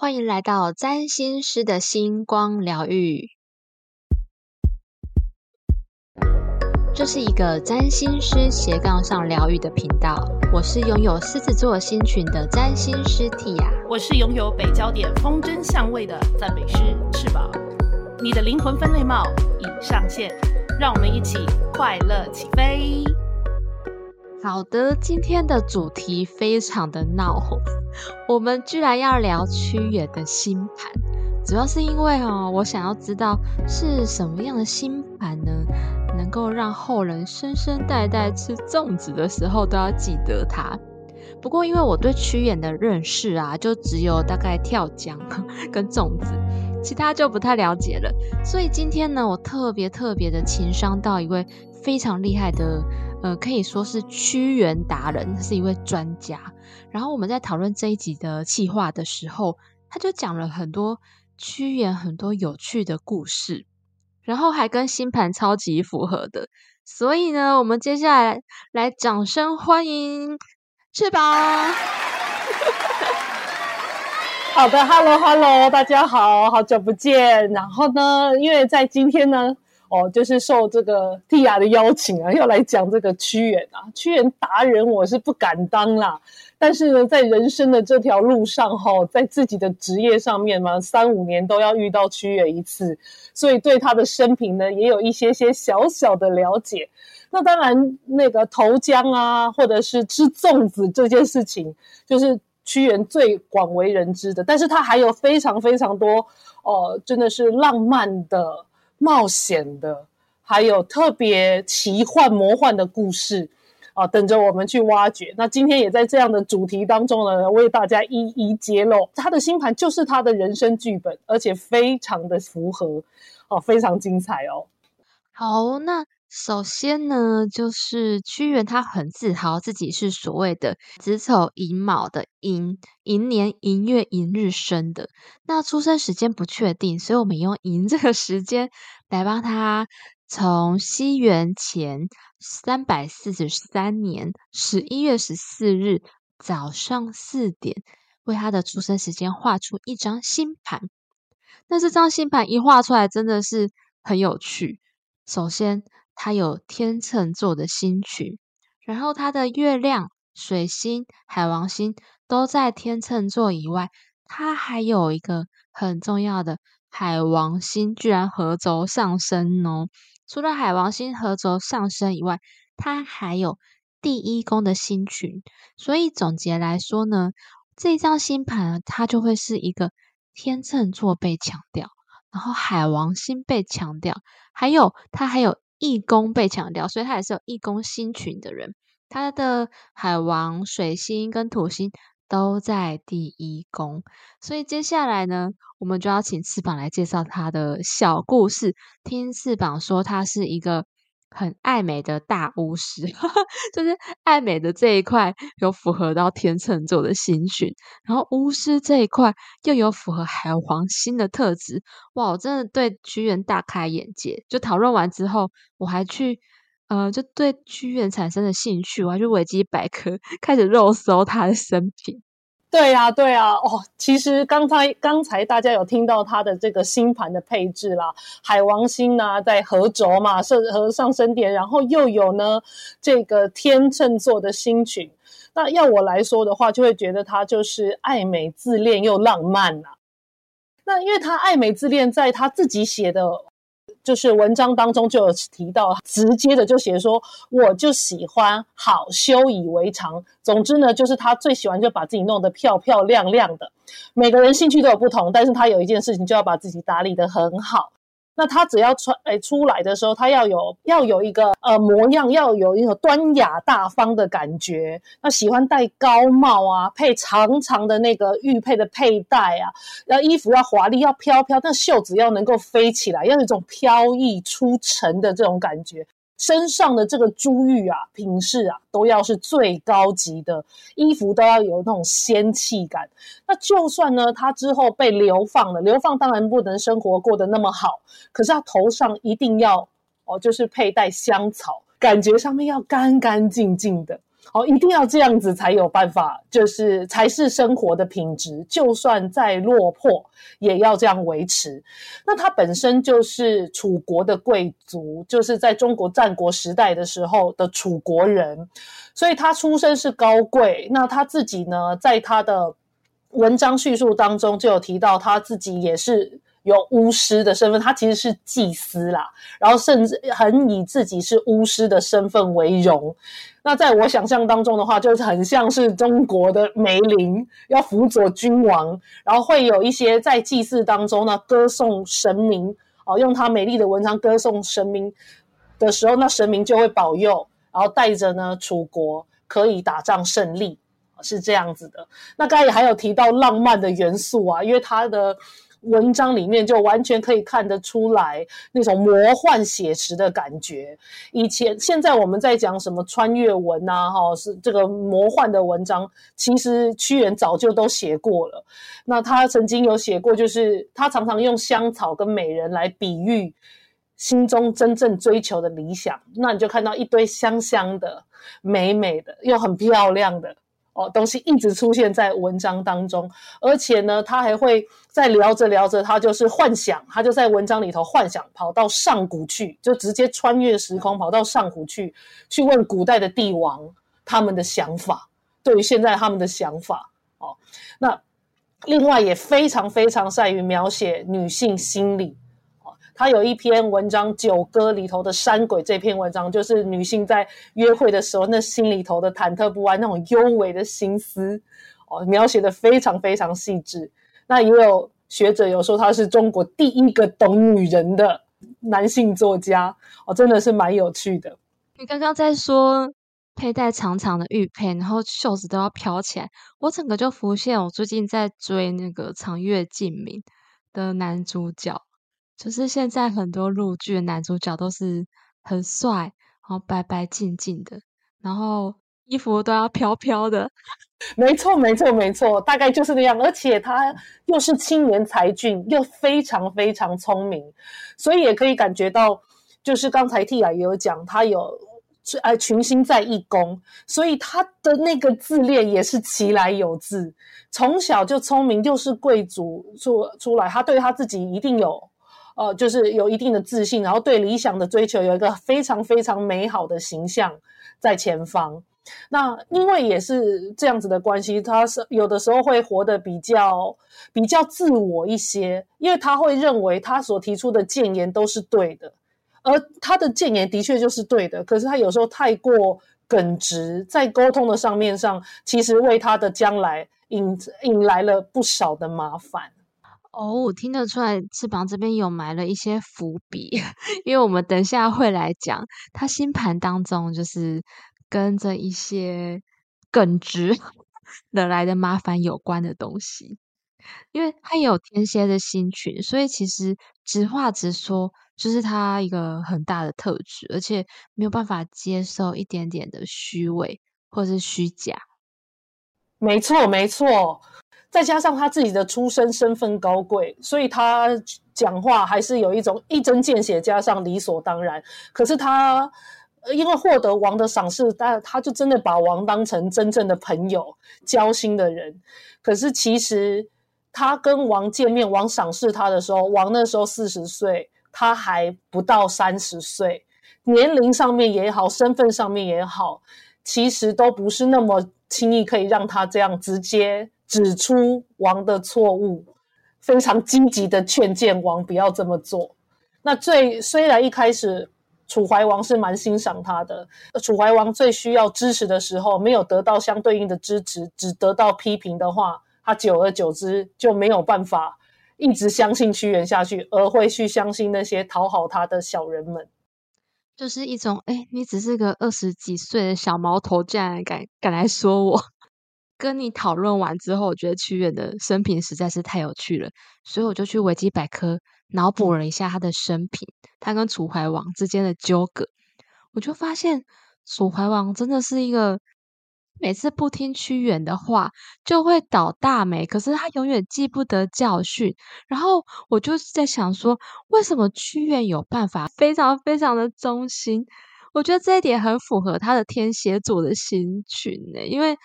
欢迎来到占星师的星光疗愈。这是一个占星师斜杠上疗愈的频道。我是拥有狮子座星群的占星师 Tia，我是拥有北焦点风筝相位的赞美师翅膀。你的灵魂分类帽已上线，让我们一起快乐起飞。好的，今天的主题非常的闹，我们居然要聊屈原的星盘，主要是因为哦，我想要知道是什么样的星盘呢，能够让后人生生代代吃粽子的时候都要记得它。不过因为我对屈原的认识啊，就只有大概跳江 跟粽子。其他就不太了解了，所以今天呢，我特别特别的情商到一位非常厉害的，呃，可以说是屈原达人，是一位专家。然后我们在讨论这一集的企划的时候，他就讲了很多屈原很多有趣的故事，然后还跟星盘超级符合的。所以呢，我们接下来来掌声欢迎翅膀。好的，Hello Hello，大家好，好久不见。然后呢，因为在今天呢，哦，就是受这个蒂亚的邀请啊，要来讲这个屈原啊。屈原达人我是不敢当啦，但是呢，在人生的这条路上哈，在自己的职业上面嘛，三五年都要遇到屈原一次，所以对他的生平呢，也有一些些小小的了解。那当然，那个投江啊，或者是吃粽子这件事情，就是。屈原最广为人知的，但是他还有非常非常多哦，真的是浪漫的、冒险的，还有特别奇幻魔幻的故事啊，等着我们去挖掘。那今天也在这样的主题当中呢，为大家一一揭露他的星盘就是他的人生剧本，而且非常的符合哦，非常精彩哦。好，那。首先呢，就是屈原他很自豪自己是所谓的子丑寅卯的寅寅年寅月寅日生的。那出生时间不确定，所以我们用寅这个时间来帮他从西元前三百四十三年十一月十四日早上四点，为他的出生时间画出一张星盘。那这张星盘一画出来，真的是很有趣。首先。它有天秤座的星群，然后它的月亮、水星、海王星都在天秤座以外，它还有一个很重要的海王星，居然合轴上升哦。除了海王星合轴上升以外，它还有第一宫的星群。所以总结来说呢，这张星盘它就会是一个天秤座被强调，然后海王星被强调，还有它还有。义工被强调，所以他也是有义工星群的人。他的海王、水星跟土星都在第一宫，所以接下来呢，我们就要请翅膀来介绍他的小故事。听翅膀说，他是一个。很爱美的大巫师，就是爱美的这一块有符合到天秤座的星群，然后巫师这一块又有符合海王星的特质。哇，我真的对屈原大开眼界。就讨论完之后，我还去呃，就对屈原产生了兴趣，我还去维基百科 开始肉搜他的生平。对呀，对呀，哦，其实刚才刚才大家有听到他的这个星盘的配置啦，海王星呢在合轴嘛，是和上升点，然后又有呢这个天秤座的星群。那要我来说的话，就会觉得他就是爱美自恋又浪漫呐。那因为他爱美自恋，在他自己写的。就是文章当中就有提到，直接的就写说，我就喜欢好修以为常。总之呢，就是他最喜欢就把自己弄得漂漂亮亮的。每个人兴趣都有不同，但是他有一件事情就要把自己打理得很好。那他只要穿诶出来的时候，他要有要有一个呃模样，要有一个端雅大方的感觉。那喜欢戴高帽啊，配长长的那个玉佩的佩戴啊，然后衣服要华丽，要飘飘，但袖子要能够飞起来，要有一种飘逸出尘的这种感觉。身上的这个珠玉啊、品饰啊，都要是最高级的，衣服都要有那种仙气感。那就算呢，他之后被流放了，流放当然不能生活过得那么好，可是他头上一定要哦，就是佩戴香草，感觉上面要干干净净的哦，一定要这样子才有办法，就是才是生活的品质。就算再落魄，也要这样维持。那他本身就是楚国的贵族，就是在中国战国时代的时候的楚国人，所以他出身是高贵。那他自己呢，在他的文章叙述当中就有提到，他自己也是。有巫师的身份，他其实是祭司啦，然后甚至很以自己是巫师的身份为荣。那在我想象当中的话，就是很像是中国的梅林要辅佐君王，然后会有一些在祭祀当中呢歌颂神明哦，用他美丽的文章歌颂神明的时候，那神明就会保佑，然后带着呢楚国可以打仗胜利，是这样子的。那刚才也还有提到浪漫的元素啊，因为他的。文章里面就完全可以看得出来那种魔幻写实的感觉。以前、现在我们在讲什么穿越文啊，哈，是这个魔幻的文章，其实屈原早就都写过了。那他曾经有写过，就是他常常用香草跟美人来比喻心中真正追求的理想。那你就看到一堆香香的、美美的又很漂亮的。哦，东西一直出现在文章当中，而且呢，他还会在聊着聊着，他就是幻想，他就在文章里头幻想，跑到上古去，就直接穿越时空，跑到上古去，去问古代的帝王他们的想法，对于现在他们的想法。哦，那另外也非常非常善于描写女性心理。他有一篇文章《九歌》里头的山鬼，这篇文章就是女性在约会的时候那心里头的忐忑不安、那种幽微的心思，哦，描写的非常非常细致。那也有学者有说他是中国第一个懂女人的男性作家，哦，真的是蛮有趣的。你刚刚在说佩戴长长的玉佩，然后袖子都要飘起来，我整个就浮现我最近在追那个长月烬明的男主角。就是现在很多陆剧的男主角都是很帅，然后白白净净的，然后衣服都要飘飘的。没错，没错，没错，大概就是那样。而且他又是青年才俊，又非常非常聪明，所以也可以感觉到，就是刚才 T 雅也有讲，他有呃群星在一宫，所以他的那个自恋也是其来有自，从小就聪明，又是贵族出出来，他对他自己一定有。呃，就是有一定的自信，然后对理想的追求有一个非常非常美好的形象在前方。那因为也是这样子的关系，他是有的时候会活得比较比较自我一些，因为他会认为他所提出的谏言都是对的，而他的谏言的确就是对的。可是他有时候太过耿直，在沟通的上面上，其实为他的将来引引来了不少的麻烦。哦，我听得出来，翅膀这边有埋了一些伏笔，因为我们等下会来讲他星盘当中，就是跟着一些耿直 惹来的麻烦有关的东西。因为他有天蝎的星群，所以其实直话直说，就是他一个很大的特质，而且没有办法接受一点点的虚伪或是虚假。没错，没错。再加上他自己的出身身份高贵，所以他讲话还是有一种一针见血，加上理所当然。可是他因为获得王的赏识，但他就真的把王当成真正的朋友、交心的人。可是其实他跟王见面，王赏识他的时候，王那时候四十岁，他还不到三十岁，年龄上面也好，身份上面也好，其实都不是那么轻易可以让他这样直接。指出王的错误，非常积极的劝谏王不要这么做。那最虽然一开始楚怀王是蛮欣赏他的，楚怀王最需要支持的时候没有得到相对应的支持，只得到批评的话，他久而久之就没有办法一直相信屈原下去，而会去相信那些讨好他的小人们，就是一种哎，你只是个二十几岁的小毛头，竟然敢敢来说我。跟你讨论完之后，我觉得屈原的生平实在是太有趣了，所以我就去维基百科脑补了一下他的生平，他跟楚怀王之间的纠葛，我就发现楚怀王真的是一个每次不听屈原的话就会倒大霉，可是他永远记不得教训。然后我就是在想说，为什么屈原有办法非常非常的忠心？我觉得这一点很符合他的天蝎座的心群呢，因为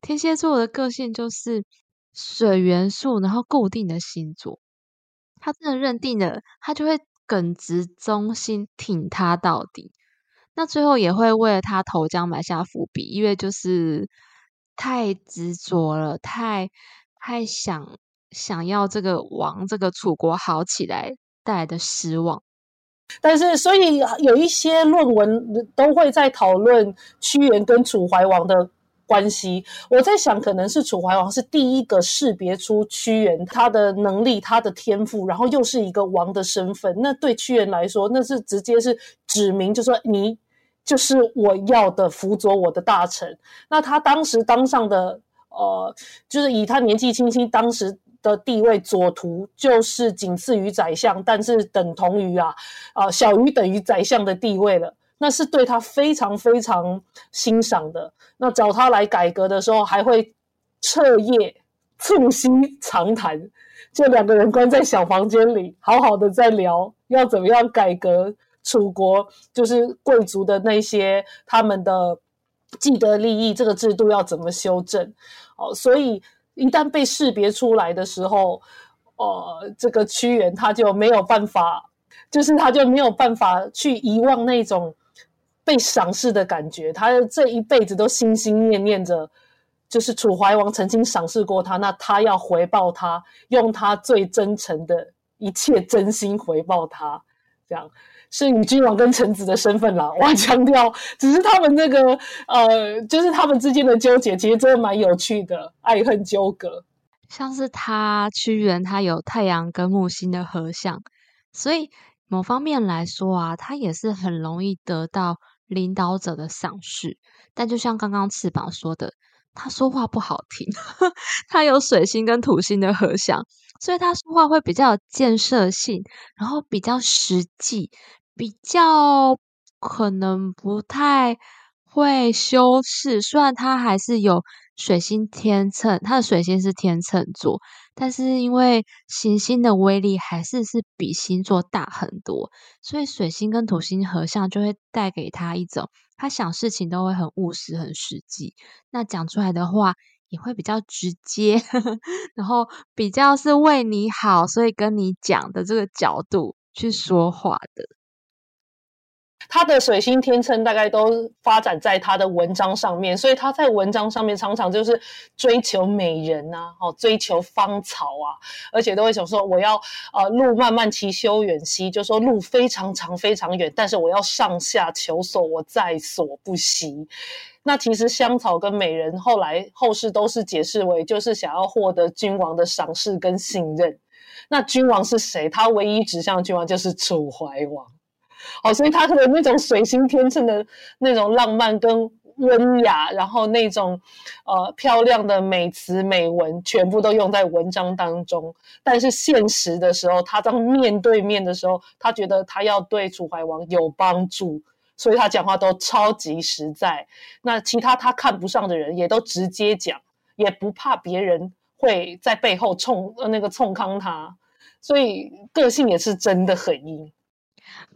天蝎座的个性就是水元素，然后固定的星座，他真的认定了，他就会耿直忠心，挺他到底。那最后也会为了他投江埋下伏笔，因为就是太执着了，太太想想要这个王这个楚国好起来带来的失望。但是，所以有一些论文都会在讨论屈原跟楚怀王的关系。我在想，可能是楚怀王是第一个识别出屈原他的能力、他的天赋，然后又是一个王的身份。那对屈原来说，那是直接是指明，就说你就是我要的辅佐我的大臣。那他当时当上的，呃，就是以他年纪轻轻，当时。的地位，左徒就是仅次于宰相，但是等同于啊啊小于等于宰相的地位了。那是对他非常非常欣赏的。那找他来改革的时候，还会彻夜促膝长谈，就两个人关在小房间里，好好的在聊要怎么样改革楚国，就是贵族的那些他们的既得利益，这个制度要怎么修正？哦，所以。一旦被识别出来的时候，呃，这个屈原他就没有办法，就是他就没有办法去遗忘那种被赏识的感觉。他这一辈子都心心念念着，就是楚怀王曾经赏识过他，那他要回报他，用他最真诚的一切真心回报他，这样。是女君王跟臣子的身份啦，我要强调，只是他们那个呃，就是他们之间的纠结，其实真的蛮有趣的，爱恨纠葛。像是他屈原，他有太阳跟木星的合相，所以某方面来说啊，他也是很容易得到领导者的赏识。但就像刚刚翅膀说的，他说话不好听，他有水星跟土星的合相，所以他说话会比较有建设性，然后比较实际。比较可能不太会修饰，虽然他还是有水星天秤，他的水星是天秤座，但是因为行星的威力还是是比星座大很多，所以水星跟土星合相就会带给他一种，他想事情都会很务实、很实际，那讲出来的话也会比较直接，然后比较是为你好，所以跟你讲的这个角度去说话的。他的水星天秤大概都发展在他的文章上面，所以他在文章上面常常就是追求美人呐，哦，追求芳草啊，而且都会想说我要呃路漫漫其修远兮，就说路非常长非常远，但是我要上下求索，我在所不惜。那其实香草跟美人后来后世都是解释为就是想要获得君王的赏识跟信任。那君王是谁？他唯一指向君王就是楚怀王。哦，所以他的那种水星天秤的那种浪漫跟温雅，然后那种呃漂亮的美词美文，全部都用在文章当中。但是现实的时候，他当面对面的时候，他觉得他要对楚怀王有帮助，所以他讲话都超级实在。那其他他看不上的人，也都直接讲，也不怕别人会在背后冲呃那个冲康他，所以个性也是真的很硬。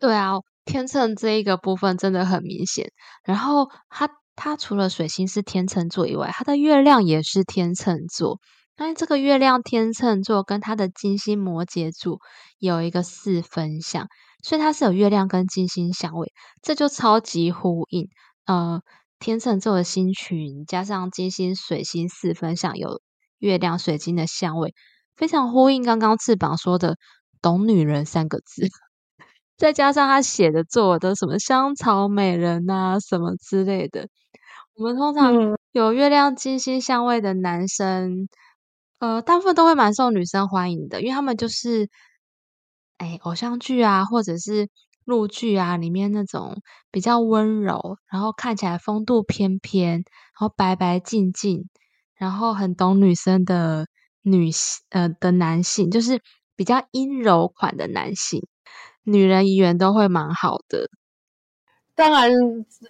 对啊，天秤这一个部分真的很明显。然后他他除了水星是天秤座以外，他的月亮也是天秤座。那这个月亮天秤座跟他的金星摩羯座有一个四分相，所以它是有月亮跟金星相位，这就超级呼应。呃，天秤座的星群加上金星水星四分相，有月亮水晶的相位，非常呼应刚刚翅膀说的“懂女人”三个字。再加上他写的作的什么香草美人啊什么之类的，我们通常有月亮金星相位的男生，呃，大部分都会蛮受女生欢迎的，因为他们就是，哎，偶像剧啊，或者是陆剧啊里面那种比较温柔，然后看起来风度翩翩，然后白白净净，然后很懂女生的女性呃的男性，就是比较阴柔款的男性。女人缘都会蛮好的，当然，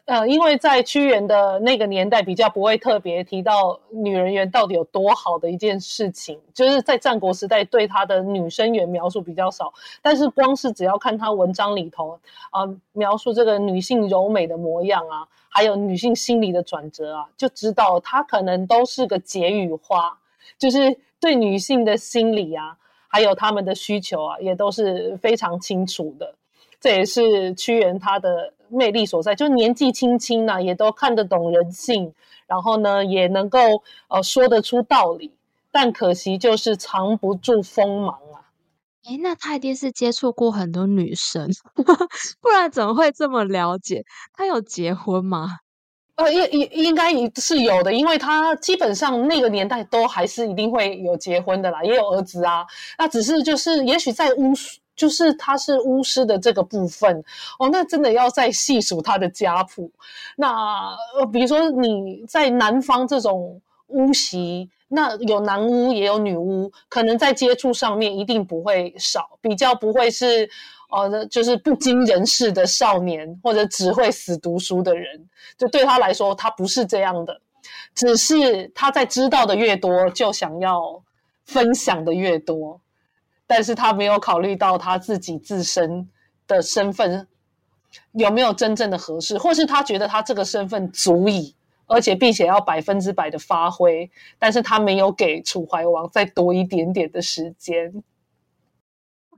呃，因为在屈原的那个年代，比较不会特别提到女人缘到底有多好的一件事情，就是在战国时代对她的女生缘描述比较少。但是光是只要看她文章里头啊，描述这个女性柔美的模样啊，还有女性心理的转折啊，就知道她可能都是个解语花，就是对女性的心理啊，还有他们的需求啊，也都是非常清楚的。这也是屈原他的魅力所在，就年纪轻轻呢，也都看得懂人性，然后呢，也能够呃说得出道理，但可惜就是藏不住锋芒啊。哎，那他一定是接触过很多女生，不然怎么会这么了解？他有结婚吗？呃，应应应该是有的，因为他基本上那个年代都还是一定会有结婚的啦，也有儿子啊。那只是就是，也许在巫。就是他是巫师的这个部分哦，那真的要再细数他的家谱。那呃，比如说你在南方这种巫习，那有男巫也有女巫，可能在接触上面一定不会少，比较不会是呃，就是不经人事的少年，或者只会死读书的人。就对他来说，他不是这样的，只是他在知道的越多，就想要分享的越多。但是他没有考虑到他自己自身的身份有没有真正的合适，或是他觉得他这个身份足以，而且并且要百分之百的发挥，但是他没有给楚怀王再多一点点的时间。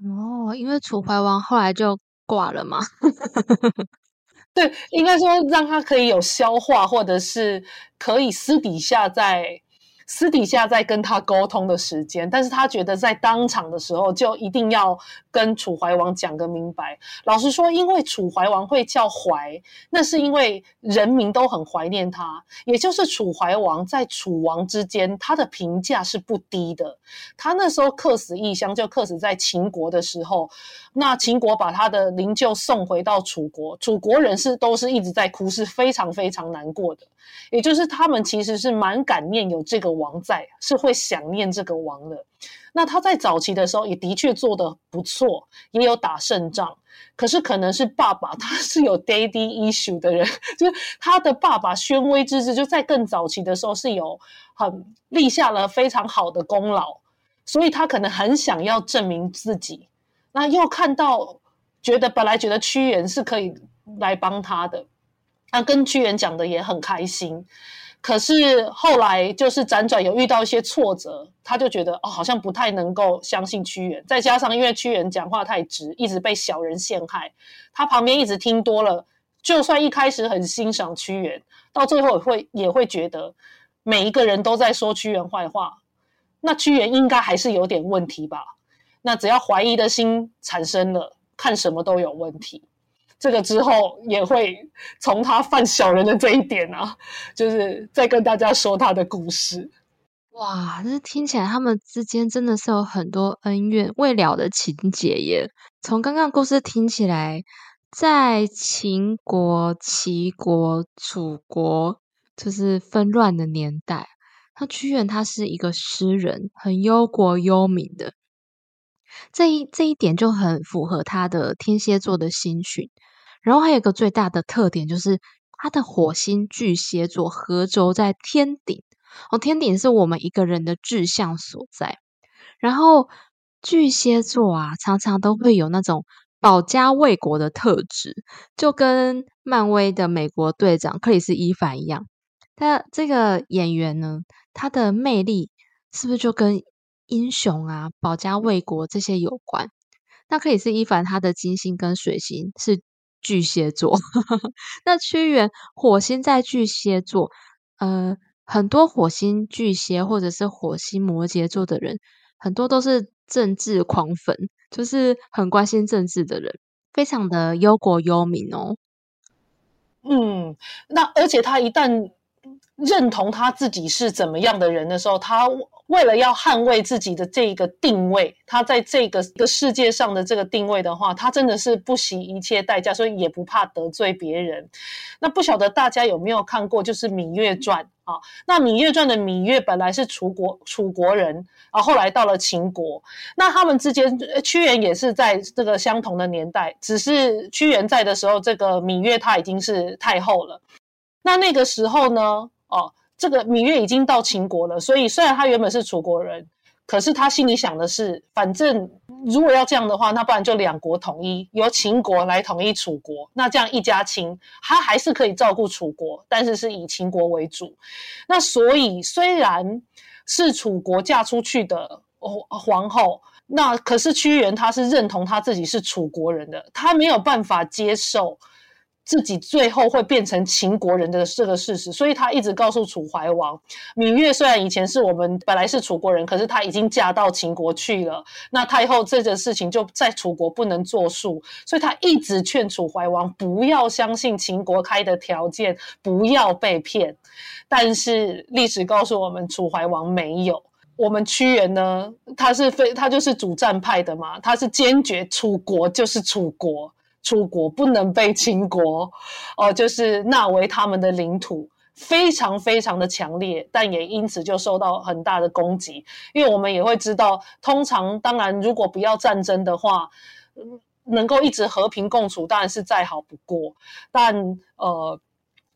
哦，因为楚怀王后来就挂了嘛。对，应该说让他可以有消化，或者是可以私底下在。私底下在跟他沟通的时间，但是他觉得在当场的时候就一定要跟楚怀王讲个明白。老实说，因为楚怀王会叫怀，那是因为人民都很怀念他，也就是楚怀王在楚王之间，他的评价是不低的。他那时候客死异乡，就客死在秦国的时候，那秦国把他的灵柩送回到楚国，楚国人是都是一直在哭，是非常非常难过的。也就是他们其实是蛮感念有这个。王在是会想念这个王的，那他在早期的时候也的确做得不错，也有打胜仗。可是可能是爸爸他是有 daddy issue 的人，就是他的爸爸宣威之治就在更早期的时候是有很立下了非常好的功劳，所以他可能很想要证明自己。那又看到觉得本来觉得屈原是可以来帮他的，那跟屈原讲的也很开心。可是后来就是辗转有遇到一些挫折，他就觉得哦，好像不太能够相信屈原。再加上因为屈原讲话太直，一直被小人陷害，他旁边一直听多了，就算一开始很欣赏屈原，到最后会也会觉得每一个人都在说屈原坏话，那屈原应该还是有点问题吧？那只要怀疑的心产生了，看什么都有问题。这个之后也会从他犯小人的这一点啊，就是再跟大家说他的故事。哇，这听起来他们之间真的是有很多恩怨未了的情节耶。从刚刚故事听起来，在秦国、齐国、楚国就是纷乱的年代，那屈原他是一个诗人，很忧国忧民的。这一这一点就很符合他的天蝎座的心绪。然后还有一个最大的特点，就是他的火星巨蟹座合轴在天顶哦，天顶是我们一个人的志向所在。然后巨蟹座啊，常常都会有那种保家卫国的特质，就跟漫威的美国队长克里斯伊凡一样。他这个演员呢，他的魅力是不是就跟英雄啊、保家卫国这些有关？那可以是伊凡他的金星跟水星是。巨蟹座，那屈原火星在巨蟹座，呃，很多火星巨蟹或者是火星摩羯座的人，很多都是政治狂粉，就是很关心政治的人，非常的忧国忧民哦。嗯，那而且他一旦认同他自己是怎么样的人的时候，他。为了要捍卫自己的这个定位，他在这个的世界上的这个定位的话，他真的是不惜一切代价，所以也不怕得罪别人。那不晓得大家有没有看过，就是《芈月传》啊。那《芈月传》的芈月本来是楚国楚国人，啊，后来到了秦国。那他们之间，屈原也是在这个相同的年代，只是屈原在的时候，这个芈月她已经是太后了。那那个时候呢，哦，这个芈月已经到秦国了，所以虽然他原本是楚国人。可是他心里想的是，反正如果要这样的话，那不然就两国统一，由秦国来统一楚国，那这样一家亲，他还是可以照顾楚国，但是是以秦国为主。那所以虽然是楚国嫁出去的皇后，那可是屈原他是认同他自己是楚国人的，他没有办法接受。自己最后会变成秦国人的这个事实，所以他一直告诉楚怀王，芈月虽然以前是我们本来是楚国人，可是她已经嫁到秦国去了。那太后这件事情就在楚国不能作数，所以他一直劝楚怀王不要相信秦国开的条件，不要被骗。但是历史告诉我们，楚怀王没有。我们屈原呢，他是非他就是主战派的嘛，他是坚决楚国就是楚国。楚国不能被秦国，哦，就是纳为他们的领土，非常非常的强烈，但也因此就受到很大的攻击。因为我们也会知道，通常当然如果不要战争的话，能够一直和平共处，当然是再好不过。但呃，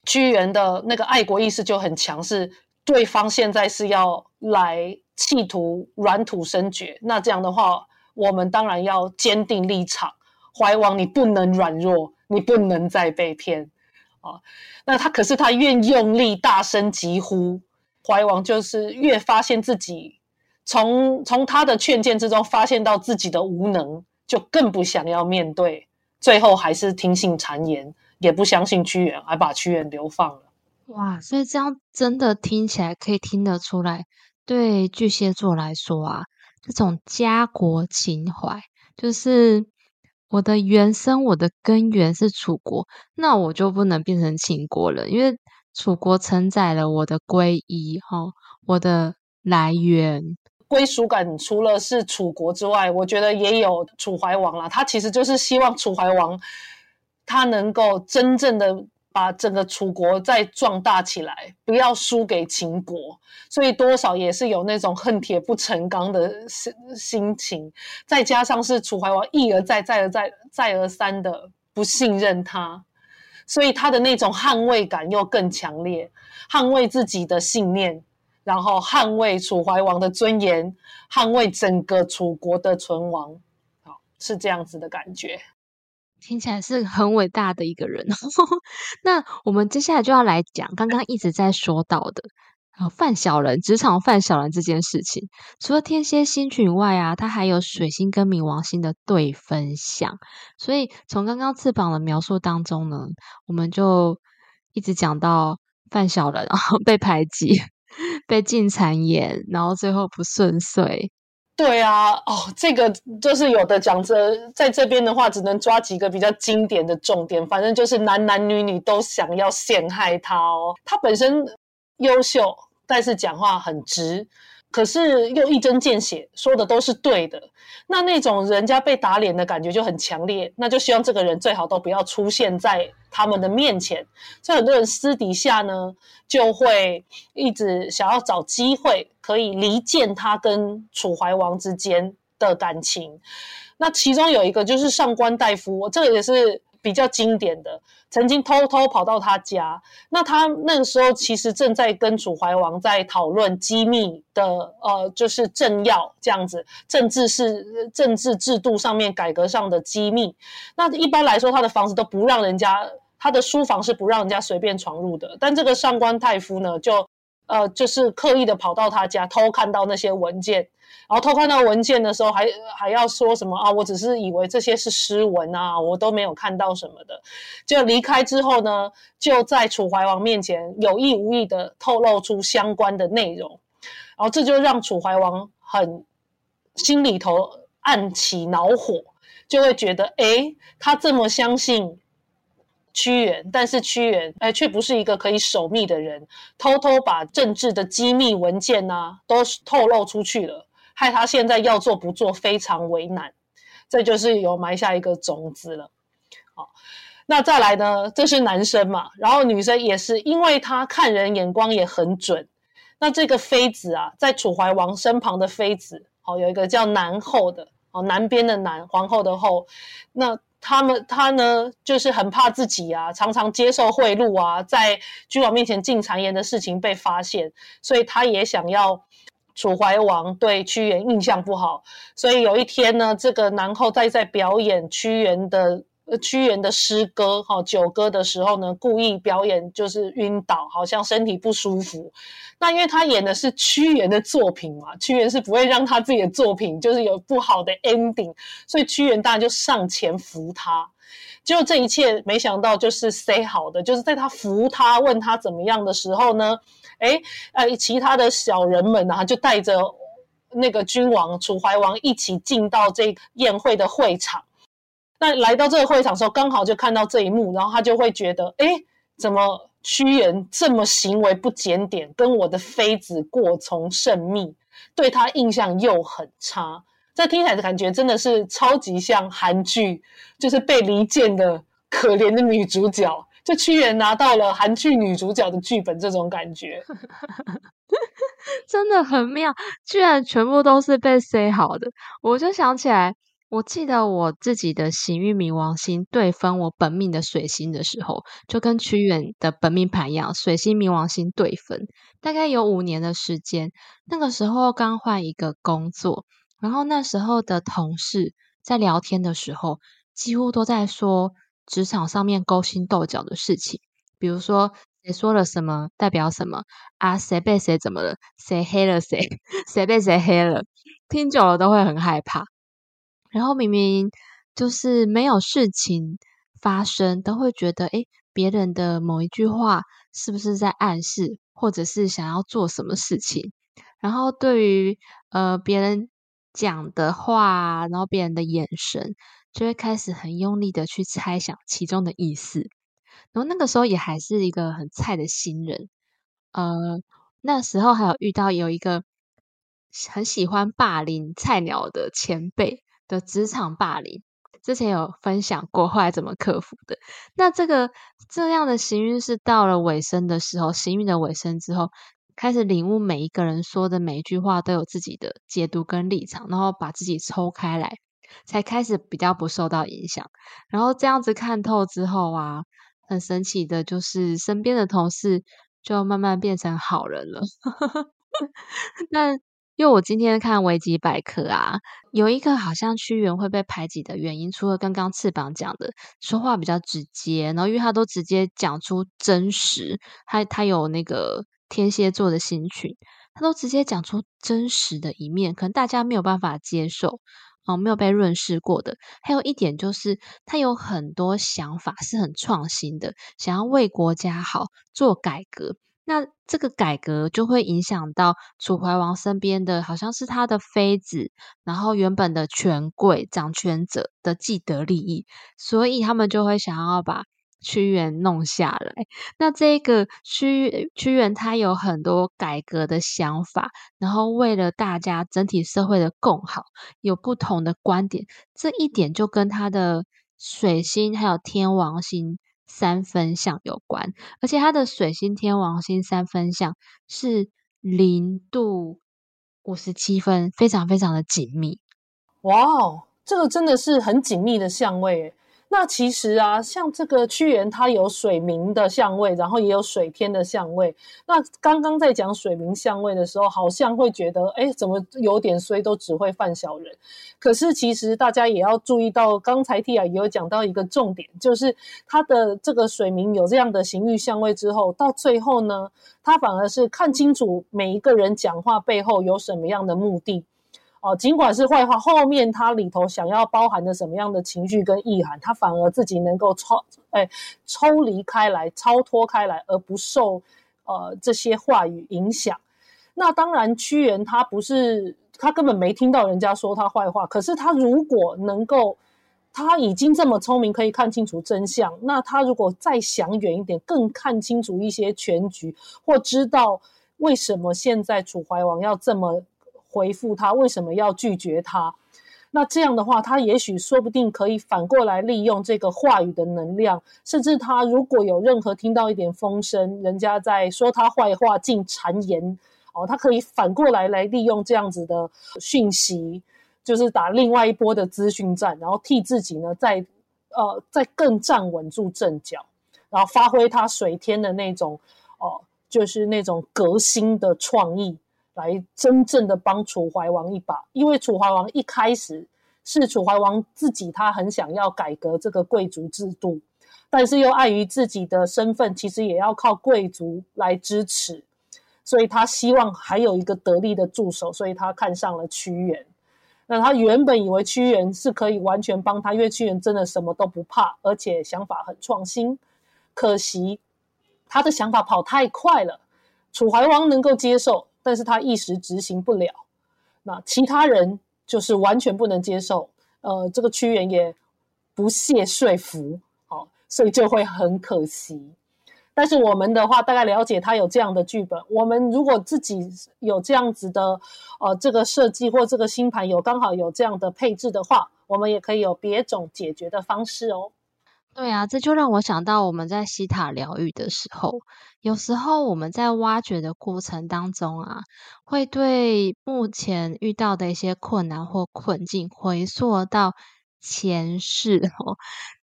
屈原的那个爱国意识就很强，是对方现在是要来企图软土生绝，那这样的话，我们当然要坚定立场。怀王，你不能软弱，你不能再被骗啊！那他可是他越用力大声疾呼，怀王就是越发现自己从从他的劝谏之中发现到自己的无能，就更不想要面对，最后还是听信谗言，也不相信屈原，还把屈原流放了。哇！所以这样真的听起来可以听得出来，对巨蟹座来说啊，这种家国情怀就是。我的原生，我的根源是楚国，那我就不能变成秦国了，因为楚国承载了我的归依，哈，我的来源归属感。除了是楚国之外，我觉得也有楚怀王啦。他其实就是希望楚怀王他能够真正的。把整个楚国再壮大起来，不要输给秦国，所以多少也是有那种恨铁不成钢的心心情。再加上是楚怀王一而再、再而再、再而三的不信任他，所以他的那种捍卫感又更强烈，捍卫自己的信念，然后捍卫楚怀王的尊严，捍卫整个楚国的存亡。好，是这样子的感觉。听起来是很伟大的一个人。那我们接下来就要来讲刚刚一直在说到的啊，犯小人、职场犯小人这件事情。除了天蝎星群外啊，它还有水星跟冥王星的对分相。所以从刚刚翅膀的描述当中呢，我们就一直讲到犯小人，然后被排挤、被进谗言，然后最后不顺遂。对啊，哦，这个就是有的讲着，在这边的话，只能抓几个比较经典的重点。反正就是男男女女都想要陷害他哦。他本身优秀，但是讲话很直。可是又一针见血，说的都是对的。那那种人家被打脸的感觉就很强烈，那就希望这个人最好都不要出现在他们的面前。所以很多人私底下呢，就会一直想要找机会可以离间他跟楚怀王之间的感情。那其中有一个就是上官大夫，这个也是。比较经典的，曾经偷偷跑到他家，那他那个时候其实正在跟楚怀王在讨论机密的，呃，就是政要这样子，政治是政治制度上面改革上的机密。那一般来说，他的房子都不让人家，他的书房是不让人家随便闯入的。但这个上官太夫呢，就呃，就是刻意的跑到他家偷看到那些文件。然后偷看到文件的时候，还还要说什么啊？我只是以为这些是诗文啊，我都没有看到什么的。就离开之后呢，就在楚怀王面前有意无意的透露出相关的内容，然后这就让楚怀王很心里头暗起恼火，就会觉得，哎，他这么相信屈原，但是屈原哎却不是一个可以守密的人，偷偷把政治的机密文件呐都透露出去了。害他现在要做不做非常为难，这就是有埋下一个种子了。好，那再来呢？这是男生嘛，然后女生也是，因为他看人眼光也很准。那这个妃子啊，在楚怀王身旁的妃子，哦，有一个叫南后的，哦，南边的南，皇后的后。那他们他呢，就是很怕自己啊，常常接受贿赂啊，在君王面前进谗言的事情被发现，所以他也想要楚怀王对屈原印象不好。所以有一天呢，这个南后在在表演屈原的。屈原的诗歌，哈九歌的时候呢，故意表演就是晕倒，好像身体不舒服。那因为他演的是屈原的作品嘛，屈原是不会让他自己的作品就是有不好的 ending，所以屈原当然就上前扶他。结果这一切没想到就是 say 好的，就是在他扶他问他怎么样的时候呢，哎呃，其他的小人们啊就带着那个君王楚怀王一起进到这宴会的会场。那来到这个会场的时候，刚好就看到这一幕，然后他就会觉得，哎，怎么屈原这么行为不检点，跟我的妃子过从甚密，对他印象又很差。这听起来的感觉真的是超级像韩剧，就是被离间的可怜的女主角，就屈原拿到了韩剧女主角的剧本，这种感觉 真的很妙，居然全部都是被塞好的，我就想起来。我记得我自己的行运冥王星对分我本命的水星的时候，就跟屈原的本命盘一样，水星冥王星对分，大概有五年的时间。那个时候刚换一个工作，然后那时候的同事在聊天的时候，几乎都在说职场上面勾心斗角的事情，比如说谁说了什么代表什么啊，谁被谁怎么了，谁黑了谁，谁被谁黑了，听久了都会很害怕。然后明明就是没有事情发生，都会觉得，诶别人的某一句话是不是在暗示，或者是想要做什么事情？然后对于呃别人讲的话，然后别人的眼神，就会开始很用力的去猜想其中的意思。然后那个时候也还是一个很菜的新人，呃，那时候还有遇到有一个很喜欢霸凌菜鸟的前辈。的职场霸凌，之前有分享过，后来怎么克服的？那这个这样的行运是到了尾声的时候，行运的尾声之后，开始领悟每一个人说的每一句话都有自己的解读跟立场，然后把自己抽开来，才开始比较不受到影响。然后这样子看透之后啊，很神奇的就是身边的同事就慢慢变成好人了。那。因为我今天看维基百科啊，有一个好像屈原会被排挤的原因，除了刚刚翅膀讲的说话比较直接，然后因为他都直接讲出真实，他他有那个天蝎座的星群，他都直接讲出真实的一面，可能大家没有办法接受，哦，没有被润饰过的。还有一点就是，他有很多想法是很创新的，想要为国家好做改革。那这个改革就会影响到楚怀王身边的，好像是他的妃子，然后原本的权贵掌权者的既得利益，所以他们就会想要把屈原弄下来。那这个屈屈原他有很多改革的想法，然后为了大家整体社会的共好，有不同的观点，这一点就跟他的水星还有天王星。三分相有关，而且他的水星天王星三分相是零度五十七分，非常非常的紧密。哇哦，这个真的是很紧密的相位。那其实啊，像这个屈原，它有水明的相位，然后也有水天的相位。那刚刚在讲水明相位的时候，好像会觉得，哎，怎么有点衰，都只会犯小人。可是其实大家也要注意到，刚才 Tia 也有讲到一个重点，就是他的这个水明有这样的形域相位之后，到最后呢，他反而是看清楚每一个人讲话背后有什么样的目的。哦，尽管是坏话，后面它里头想要包含的什么样的情绪跟意涵，他反而自己能够抽，哎，抽离开来，超脱开来，而不受呃这些话语影响。那当然，屈原他不是，他根本没听到人家说他坏话。可是他如果能够，他已经这么聪明，可以看清楚真相，那他如果再想远一点，更看清楚一些全局，或知道为什么现在楚怀王要这么。回复他为什么要拒绝他？那这样的话，他也许说不定可以反过来利用这个话语的能量，甚至他如果有任何听到一点风声，人家在说他坏话、进谗言，哦，他可以反过来来利用这样子的讯息，就是打另外一波的资讯战，然后替自己呢在呃再更站稳住阵脚，然后发挥他水天的那种哦，就是那种革新的创意。来真正的帮楚怀王一把，因为楚怀王一开始是楚怀王自己，他很想要改革这个贵族制度，但是又碍于自己的身份，其实也要靠贵族来支持，所以他希望还有一个得力的助手，所以他看上了屈原。那他原本以为屈原是可以完全帮他，因为屈原真的什么都不怕，而且想法很创新。可惜他的想法跑太快了，楚怀王能够接受。但是他一时执行不了，那其他人就是完全不能接受，呃，这个屈原也不屑说服，好，所以就会很可惜。但是我们的话，大概了解他有这样的剧本，我们如果自己有这样子的，呃，这个设计或这个星盘有刚好有这样的配置的话，我们也可以有别种解决的方式哦。对啊，这就让我想到我们在西塔疗愈的时候，有时候我们在挖掘的过程当中啊，会对目前遇到的一些困难或困境回溯到前世哦，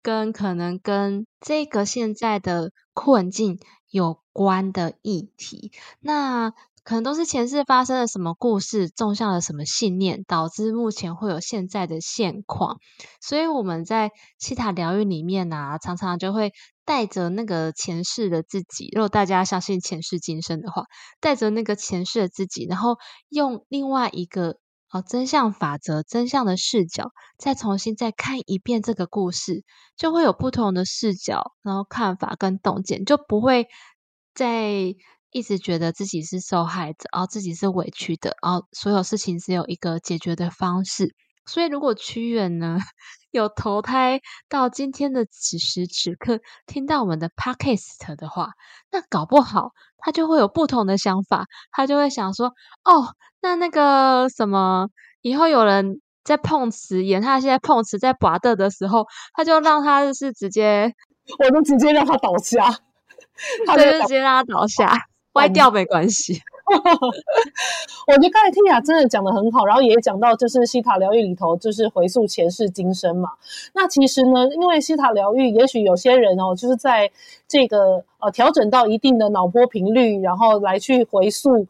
跟可能跟这个现在的困境有关的议题，那。可能都是前世发生了什么故事，种下了什么信念，导致目前会有现在的现况。所以我们在西塔疗愈里面呢，常常就会带着那个前世的自己。如果大家相信前世今生的话，带着那个前世的自己，然后用另外一个哦真相法则、真相的视角，再重新再看一遍这个故事，就会有不同的视角，然后看法跟洞见，就不会在。一直觉得自己是受害者，然后自己是委屈的，然后所有事情只有一个解决的方式。所以，如果屈原呢 有投胎到今天的此时此刻，听到我们的 podcast 的话，那搞不好他就会有不同的想法。他就会想说：“哦，那那个什么，以后有人在碰瓷，演他现在碰瓷在拔的的时候，他就让他就是直接，我就直接让他倒下，他就直接让他倒下。”歪掉没关系，我觉得刚才听雅真的讲的很好，然后也讲到就是西塔疗愈里头就是回溯前世今生嘛。那其实呢，因为西塔疗愈，也许有些人哦，就是在这个呃调整到一定的脑波频率，然后来去回溯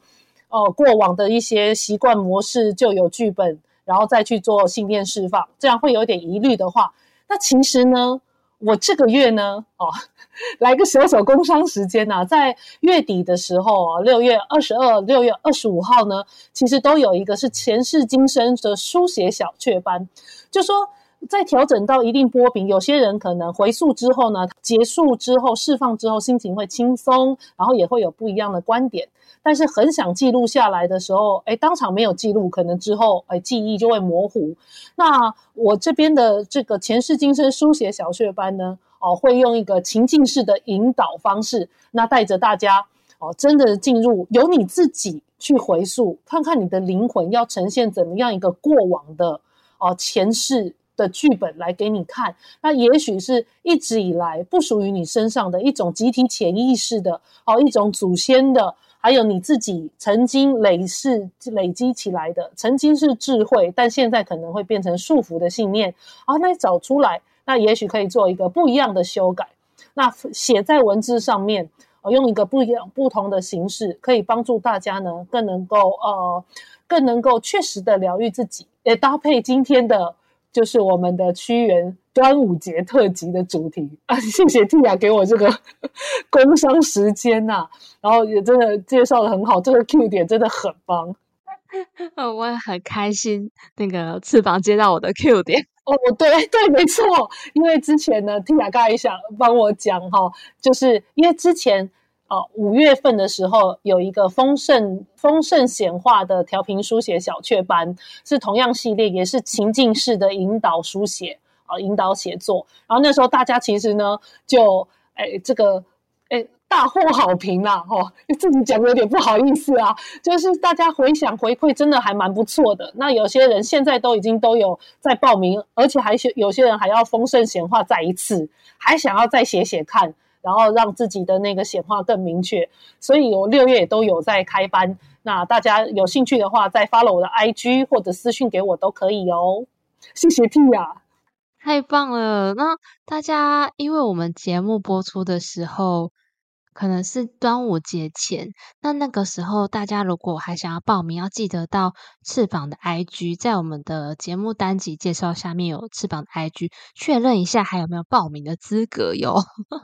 呃过往的一些习惯模式，就有剧本，然后再去做信念释放，这样会有点疑虑的话，那其实呢，我这个月呢，哦。来个小小工商时间呐，在月底的时候啊，六月二十二、六月二十五号呢，其实都有一个是前世今生的书写小雀斑，就说在调整到一定波频，有些人可能回溯之后呢，结束之后释放之后，心情会轻松，然后也会有不一样的观点。但是很想记录下来的时候，哎，当场没有记录，可能之后哎记忆就会模糊。那我这边的这个前世今生书写小雀斑呢？哦，会用一个情境式的引导方式，那带着大家哦，真的进入由你自己去回溯，看看你的灵魂要呈现怎么样一个过往的哦前世的剧本来给你看。那也许是一直以来不属于你身上的一种集体潜意识的哦，一种祖先的，还有你自己曾经累世累积起来的，曾经是智慧，但现在可能会变成束缚的信念啊，那你找出来。那也许可以做一个不一样的修改，那写在文字上面，呃，用一个不一样、不同的形式，可以帮助大家呢，更能够呃，更能够确实的疗愈自己。也搭配今天的，就是我们的屈原端午节特辑的主题。啊，谢谢 Tia 给我这个 工商时间呐，然后也真的介绍的很好，这个 Q 点真的很棒，我也很开心，那个翅膀接到我的 Q 点。哦，对对，没错，因为之前呢，Tia 刚才想帮我讲哈，就是因为之前五月份的时候有一个丰盛丰盛显化的调频书写小雀斑，是同样系列，也是情境式的引导书写啊，引导写作。然后那时候大家其实呢，就哎这个哎。大获好评啦！哦，自己讲的有点不好意思啊，就是大家回想回馈真的还蛮不错的。那有些人现在都已经都有在报名，而且还有些人还要丰盛显化再一次，还想要再写写看，然后让自己的那个显化更明确。所以我六月也都有在开班，那大家有兴趣的话，再发了我的 IG 或者私信给我都可以哦。谢谢 T 呀。太棒了！那大家，因为我们节目播出的时候可能是端午节前，那那个时候大家如果还想要报名，要记得到翅膀的 IG，在我们的节目单集介绍下面有翅膀的 IG，确认一下还有没有报名的资格哟。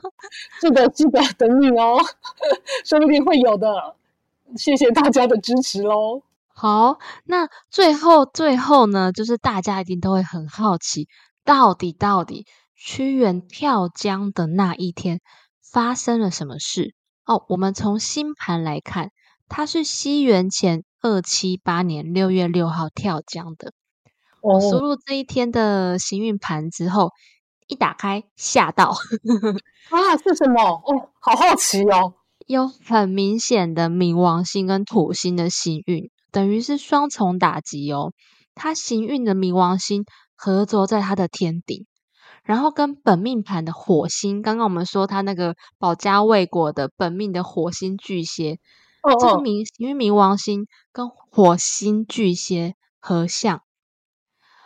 是的，记得等你哦，说不定会有的。谢谢大家的支持喽。好，那最后最后呢，就是大家一定都会很好奇。到底到底屈原跳江的那一天发生了什么事？哦，我们从星盘来看，他是西元前二七八年六月六号跳江的。我输入这一天的行运盘之后，一打开吓到 啊！是什么？哦，好好奇哦。有很明显的冥王星跟土星的行运，等于是双重打击哦。他行运的冥王星。合作在他的天顶，然后跟本命盘的火星，刚刚我们说他那个保家卫国的本命的火星巨蟹，这个冥因为冥王星跟火星巨蟹合相，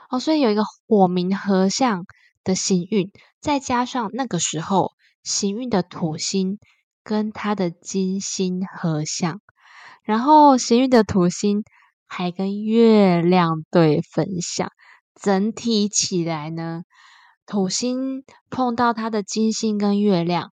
哦，所以有一个火冥合相的行运，再加上那个时候行运的土星跟他的金星合相，然后行运的土星还跟月亮对分享。整体起来呢，土星碰到它的金星跟月亮，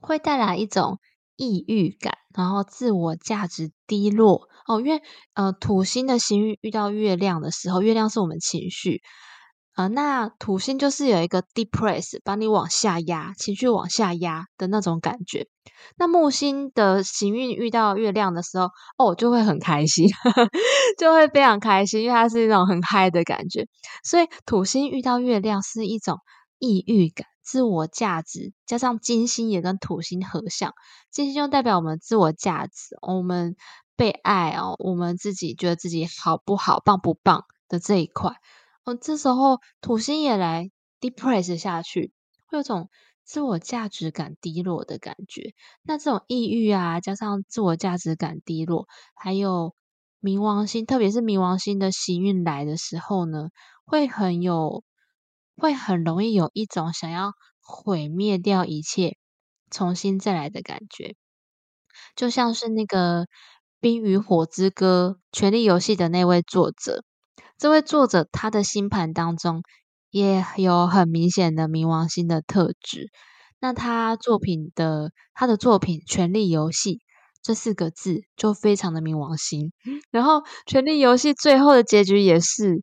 会带来一种抑郁感，然后自我价值低落哦。因为呃，土星的星运遇到月亮的时候，月亮是我们情绪。呃，那土星就是有一个 depress，把你往下压，情绪往下压的那种感觉。那木星的行运遇到月亮的时候，哦，就会很开心，就会非常开心，因为它是一种很嗨的感觉。所以土星遇到月亮是一种抑郁感、自我价值，加上金星也跟土星合相，金星就代表我们自我价值，我们被爱哦，我们自己觉得自己好不好、棒不棒的这一块。哦，这时候土星也来 depress 下去，会有种自我价值感低落的感觉。那这种抑郁啊，加上自我价值感低落，还有冥王星，特别是冥王星的行运来的时候呢，会很有，会很容易有一种想要毁灭掉一切，重新再来的感觉。就像是那个《冰与火之歌》《权力游戏》的那位作者。这位作者他的星盘当中也有很明显的冥王星的特质。那他作品的他的作品《权力游戏》这四个字就非常的冥王星。然后《权力游戏》最后的结局也是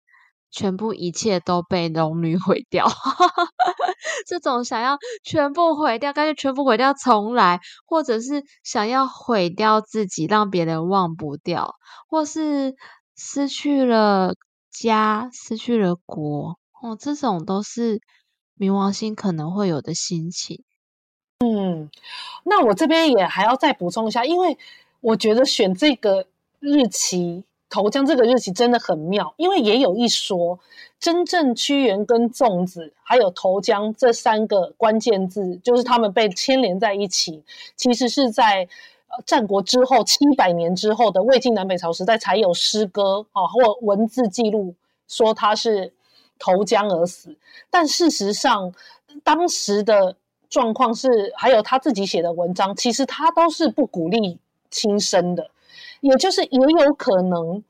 全部一切都被龙女毁掉。这种想要全部毁掉，干脆全部毁掉重来，或者是想要毁掉自己，让别人忘不掉，或是失去了。家失去了国哦，这种都是冥王星可能会有的心情。嗯，那我这边也还要再补充一下，因为我觉得选这个日期投江这个日期真的很妙，因为也有一说，真正屈原跟粽子还有投江这三个关键字，就是他们被牵连在一起，其实是在。呃战国之后七百年之后的魏晋南北朝时代，才有诗歌啊或文字记录说他是投江而死。但事实上，当时的状况是，还有他自己写的文章，其实他都是不鼓励轻生的，也就是也有可能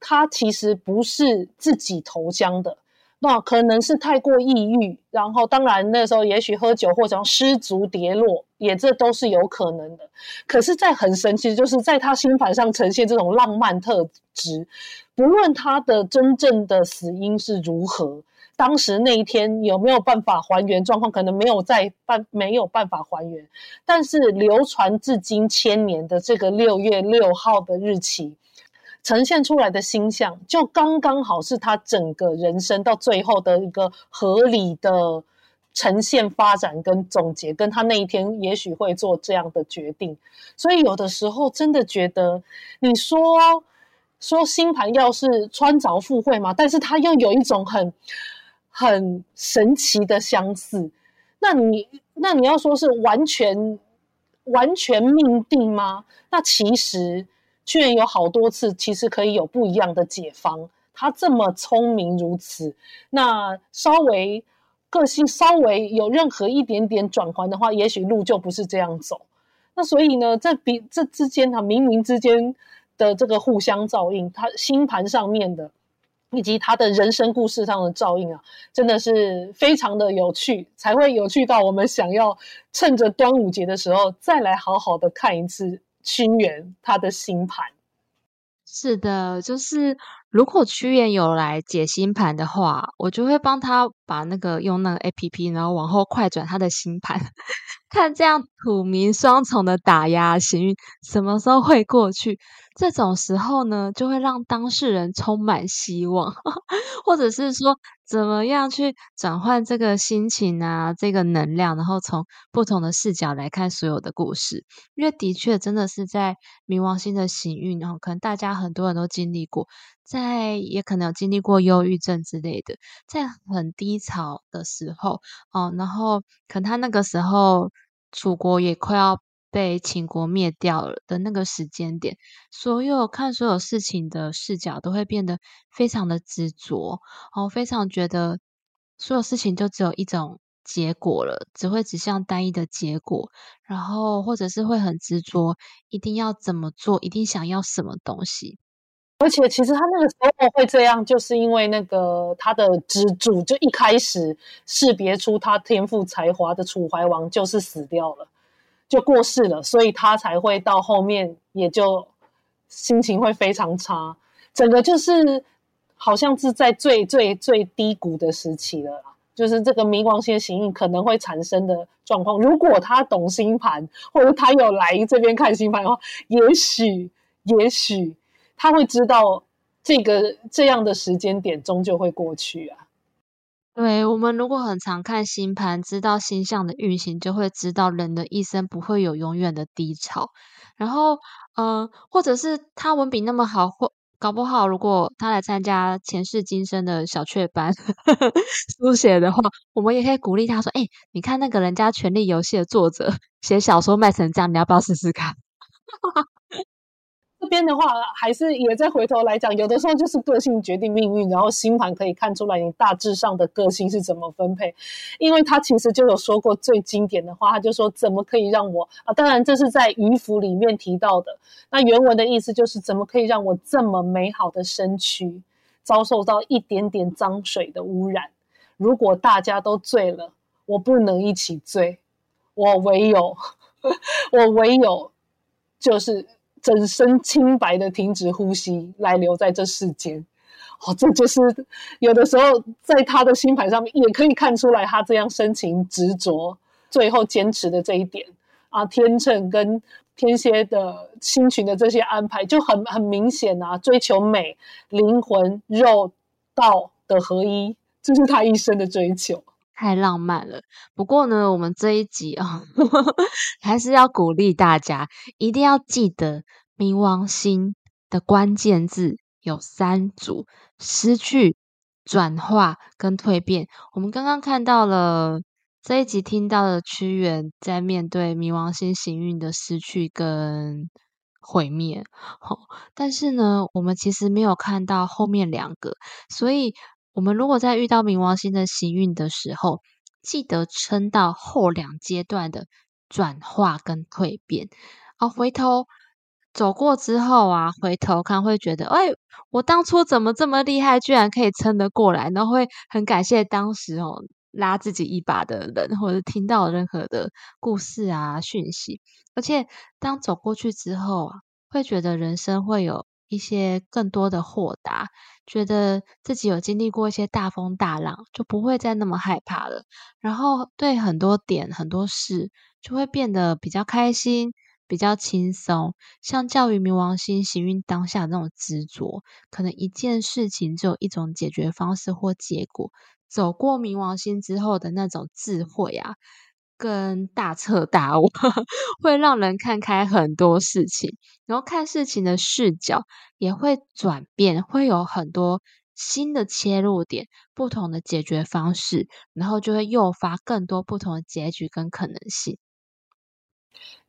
他其实不是自己投江的。那可能是太过抑郁，然后当然那时候也许喝酒或者失足跌落，也这都是有可能的。可是，在很神奇，就是在他心盘上呈现这种浪漫特质，不论他的真正的死因是如何，当时那一天有没有办法还原状况，可能没有在办没有办法还原，但是流传至今千年的这个六月六号的日期。呈现出来的星象，就刚刚好是他整个人生到最后的一个合理的呈现发展跟总结，跟他那一天也许会做这样的决定。所以有的时候真的觉得，你说说星盘要是穿凿附会嘛，但是他又有一种很很神奇的相似。那你那你要说是完全完全命定吗？那其实居然有好多次，其实可以有不一样的解方。他这么聪明如此，那稍微个性稍微有任何一点点转换的话，也许路就不是这样走。那所以呢，在比这之间，他冥冥之间的这个互相照应，他星盘上面的，以及他的人生故事上的照应啊，真的是非常的有趣，才会有趣到我们想要趁着端午节的时候，再来好好的看一次屈原他的星盘。是的，就是如果屈原有来解星盘的话，我就会帮他把那个用那个 A P P，然后往后快转他的星盘，看这样土冥双重的打压行运什么时候会过去。这种时候呢，就会让当事人充满希望，或者是说怎么样去转换这个心情啊，这个能量，然后从不同的视角来看所有的故事。因为的确真的是在冥王星的行运，哦可能大家很多人都经历过，在也可能有经历过忧郁症之类的，在很低潮的时候哦，然后可能他那个时候楚国也快要。被秦国灭掉了的那个时间点，所有看所有事情的视角都会变得非常的执着，哦，非常觉得所有事情就只有一种结果了，只会指向单一的结果，然后或者是会很执着，一定要怎么做，一定想要什么东西。而且其实他那个时候会这样，就是因为那个他的支柱，就一开始识别出他天赋才华的楚怀王就是死掉了。就过世了，所以他才会到后面也就心情会非常差，整个就是好像是在最最最低谷的时期了啦。就是这个冥王星行运可能会产生的状况，如果他懂星盘，或者他有来这边看星盘的话，也许也许他会知道这个这样的时间点终究会过去啊。对我们如果很常看星盘，知道星象的运行，就会知道人的一生不会有永远的低潮。然后，呃，或者是他文笔那么好，或搞不好，如果他来参加前世今生的小雀斑 书写的话，我们也可以鼓励他说：“哎，你看那个人家《权力游戏》的作者写小说卖成这样，你要不要试试看？” 这边的话，还是也再回头来讲，有的时候就是个性决定命运，然后星盘可以看出来你大致上的个性是怎么分配。因为他其实就有说过最经典的话，他就说：“怎么可以让我啊？”当然这是在渔府里面提到的。那原文的意思就是：“怎么可以让我这么美好的身躯遭受到一点点脏水的污染？如果大家都醉了，我不能一起醉，我唯有，我唯有就是。”整身清白的停止呼吸，来留在这世间。哦，这就是有的时候在他的星盘上面也可以看出来，他这样深情执着，最后坚持的这一点啊，天秤跟天蝎的星群的这些安排就很很明显啊，追求美、灵魂、肉道的合一，这是他一生的追求。太浪漫了。不过呢，我们这一集啊，还是要鼓励大家，一定要记得冥王星的关键字有三组：失去、转化跟蜕变。我们刚刚看到了这一集，听到了屈原在面对冥王星行运的失去跟毁灭。好，但是呢，我们其实没有看到后面两个，所以。我们如果在遇到冥王星的行运的时候，记得撑到后两阶段的转化跟蜕变，啊，回头走过之后啊，回头看会觉得，哎，我当初怎么这么厉害，居然可以撑得过来，然后会很感谢当时哦拉自己一把的人，或者听到任何的故事啊讯息，而且当走过去之后啊，会觉得人生会有。一些更多的豁达，觉得自己有经历过一些大风大浪，就不会再那么害怕了。然后对很多点、很多事，就会变得比较开心、比较轻松。相较于冥王星行运当下那种执着，可能一件事情只有一种解决方式或结果，走过冥王星之后的那种智慧啊，跟大彻大悟，会让人看开很多事情，然后看事情的视角也会转变，会有很多新的切入点，不同的解决方式，然后就会诱发更多不同的结局跟可能性。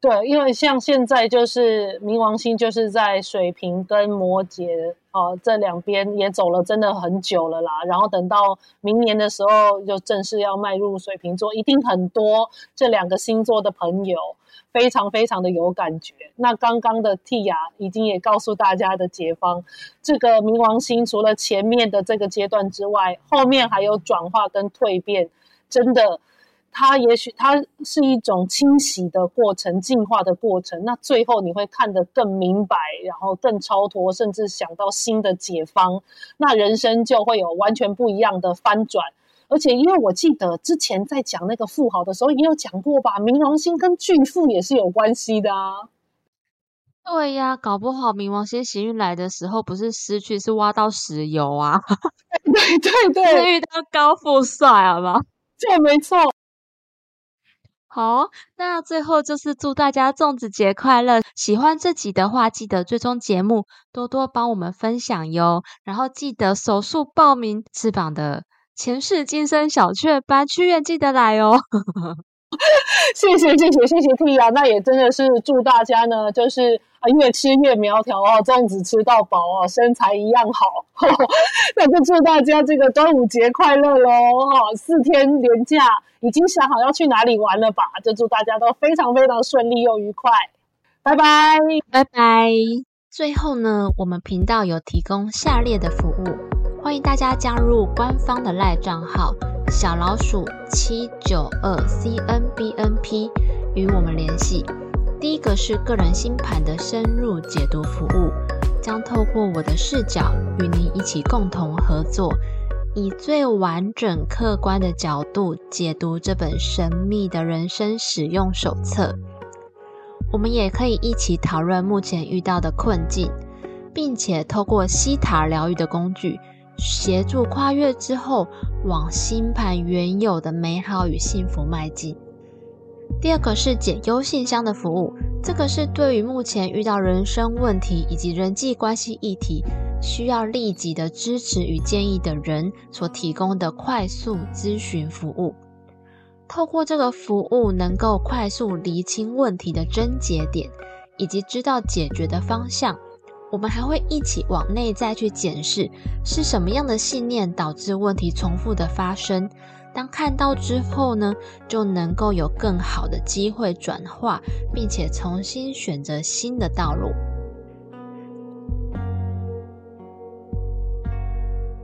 对，因为像现在就是冥王星就是在水瓶跟摩羯哦这两边也走了真的很久了啦，然后等到明年的时候就正式要迈入水瓶座，一定很多这两个星座的朋友非常非常的有感觉。那刚刚的 T 雅已经也告诉大家的解方，这个冥王星除了前面的这个阶段之外，后面还有转化跟蜕变，真的。它也许它是一种清洗的过程、进化的过程，那最后你会看得更明白，然后更超脱，甚至想到新的解方，那人生就会有完全不一样的翻转。而且，因为我记得之前在讲那个富豪的时候，也有讲过吧，冥王星跟巨富也是有关系的啊。对呀，搞不好冥王星行运来的时候，不是失去，是挖到石油啊。对 对对，遇到高富帅，好吗？对，没错。好，那最后就是祝大家粽子节快乐！喜欢这集的话，记得追踪节目，多多帮我们分享哟。然后记得手速报名翅膀的前世今生小雀斑，去院记得来哦。谢谢谢谢谢谢 T 啊，那也真的是祝大家呢，就是啊越吃越苗条哦，粽子吃到饱哦，身材一样好。那就祝大家这个端午节快乐喽！哈，四天连假已经想好要去哪里玩了吧？就祝大家都非常非常顺利又愉快。拜拜拜拜。最后呢，我们频道有提供下列的服务，欢迎大家加入官方的赖账号。小老鼠七九二 c n b n p 与我们联系。第一个是个人星盘的深入解读服务，将透过我的视角与您一起共同合作，以最完整客观的角度解读这本神秘的人生使用手册。我们也可以一起讨论目前遇到的困境，并且透过西塔疗愈的工具。协助跨越之后，往星盘原有的美好与幸福迈进。第二个是解忧信箱的服务，这个是对于目前遇到人生问题以及人际关系议题，需要立即的支持与建议的人所提供的快速咨询服务。透过这个服务，能够快速厘清问题的症结点，以及知道解决的方向。我们还会一起往内在去检视，是什么样的信念导致问题重复的发生。当看到之后呢，就能够有更好的机会转化，并且重新选择新的道路。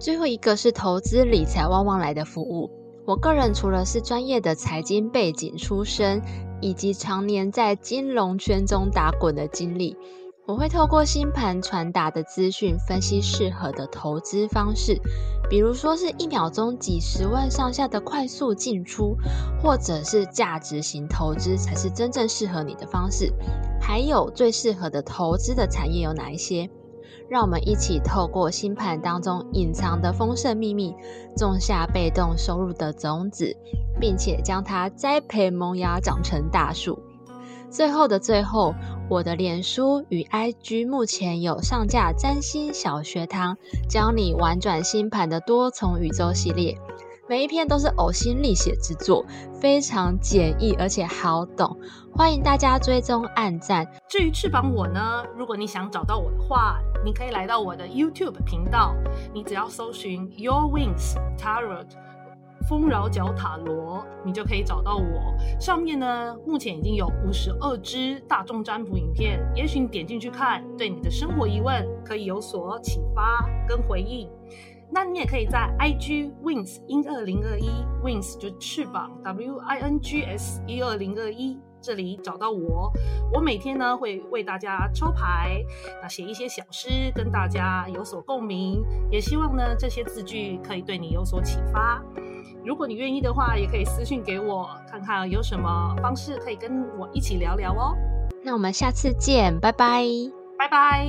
最后一个是投资理财旺旺来的服务。我个人除了是专业的财经背景出身，以及常年在金融圈中打滚的经历。我会透过星盘传达的资讯，分析适合的投资方式，比如说是一秒钟几十万上下的快速进出，或者是价值型投资才是真正适合你的方式。还有最适合的投资的产业有哪一些？让我们一起透过星盘当中隐藏的丰盛秘密，种下被动收入的种子，并且将它栽培萌芽，长成大树。最后的最后，我的脸书与 IG 目前有上架占星小学堂，教你玩转星盘的多重宇宙系列，每一篇都是呕心沥血之作，非常简易而且好懂，欢迎大家追踪按赞。至于翅膀我呢，如果你想找到我的话，你可以来到我的 YouTube 频道，你只要搜寻 Your Wings Tarot。丰饶角塔罗，你就可以找到我。上面呢，目前已经有五十二支大众占卜影片，也许你点进去看，对你的生活疑问可以有所启发跟回应。那你也可以在 IG Wings 一二零二一 Wings 就翅膀 W I N G S 一二零二一这里找到我。我每天呢会为大家抽牌，那写一些小诗，跟大家有所共鸣。也希望呢这些字句可以对你有所启发。如果你愿意的话，也可以私信给我，看看有什么方式可以跟我一起聊聊哦。那我们下次见，拜拜，拜拜。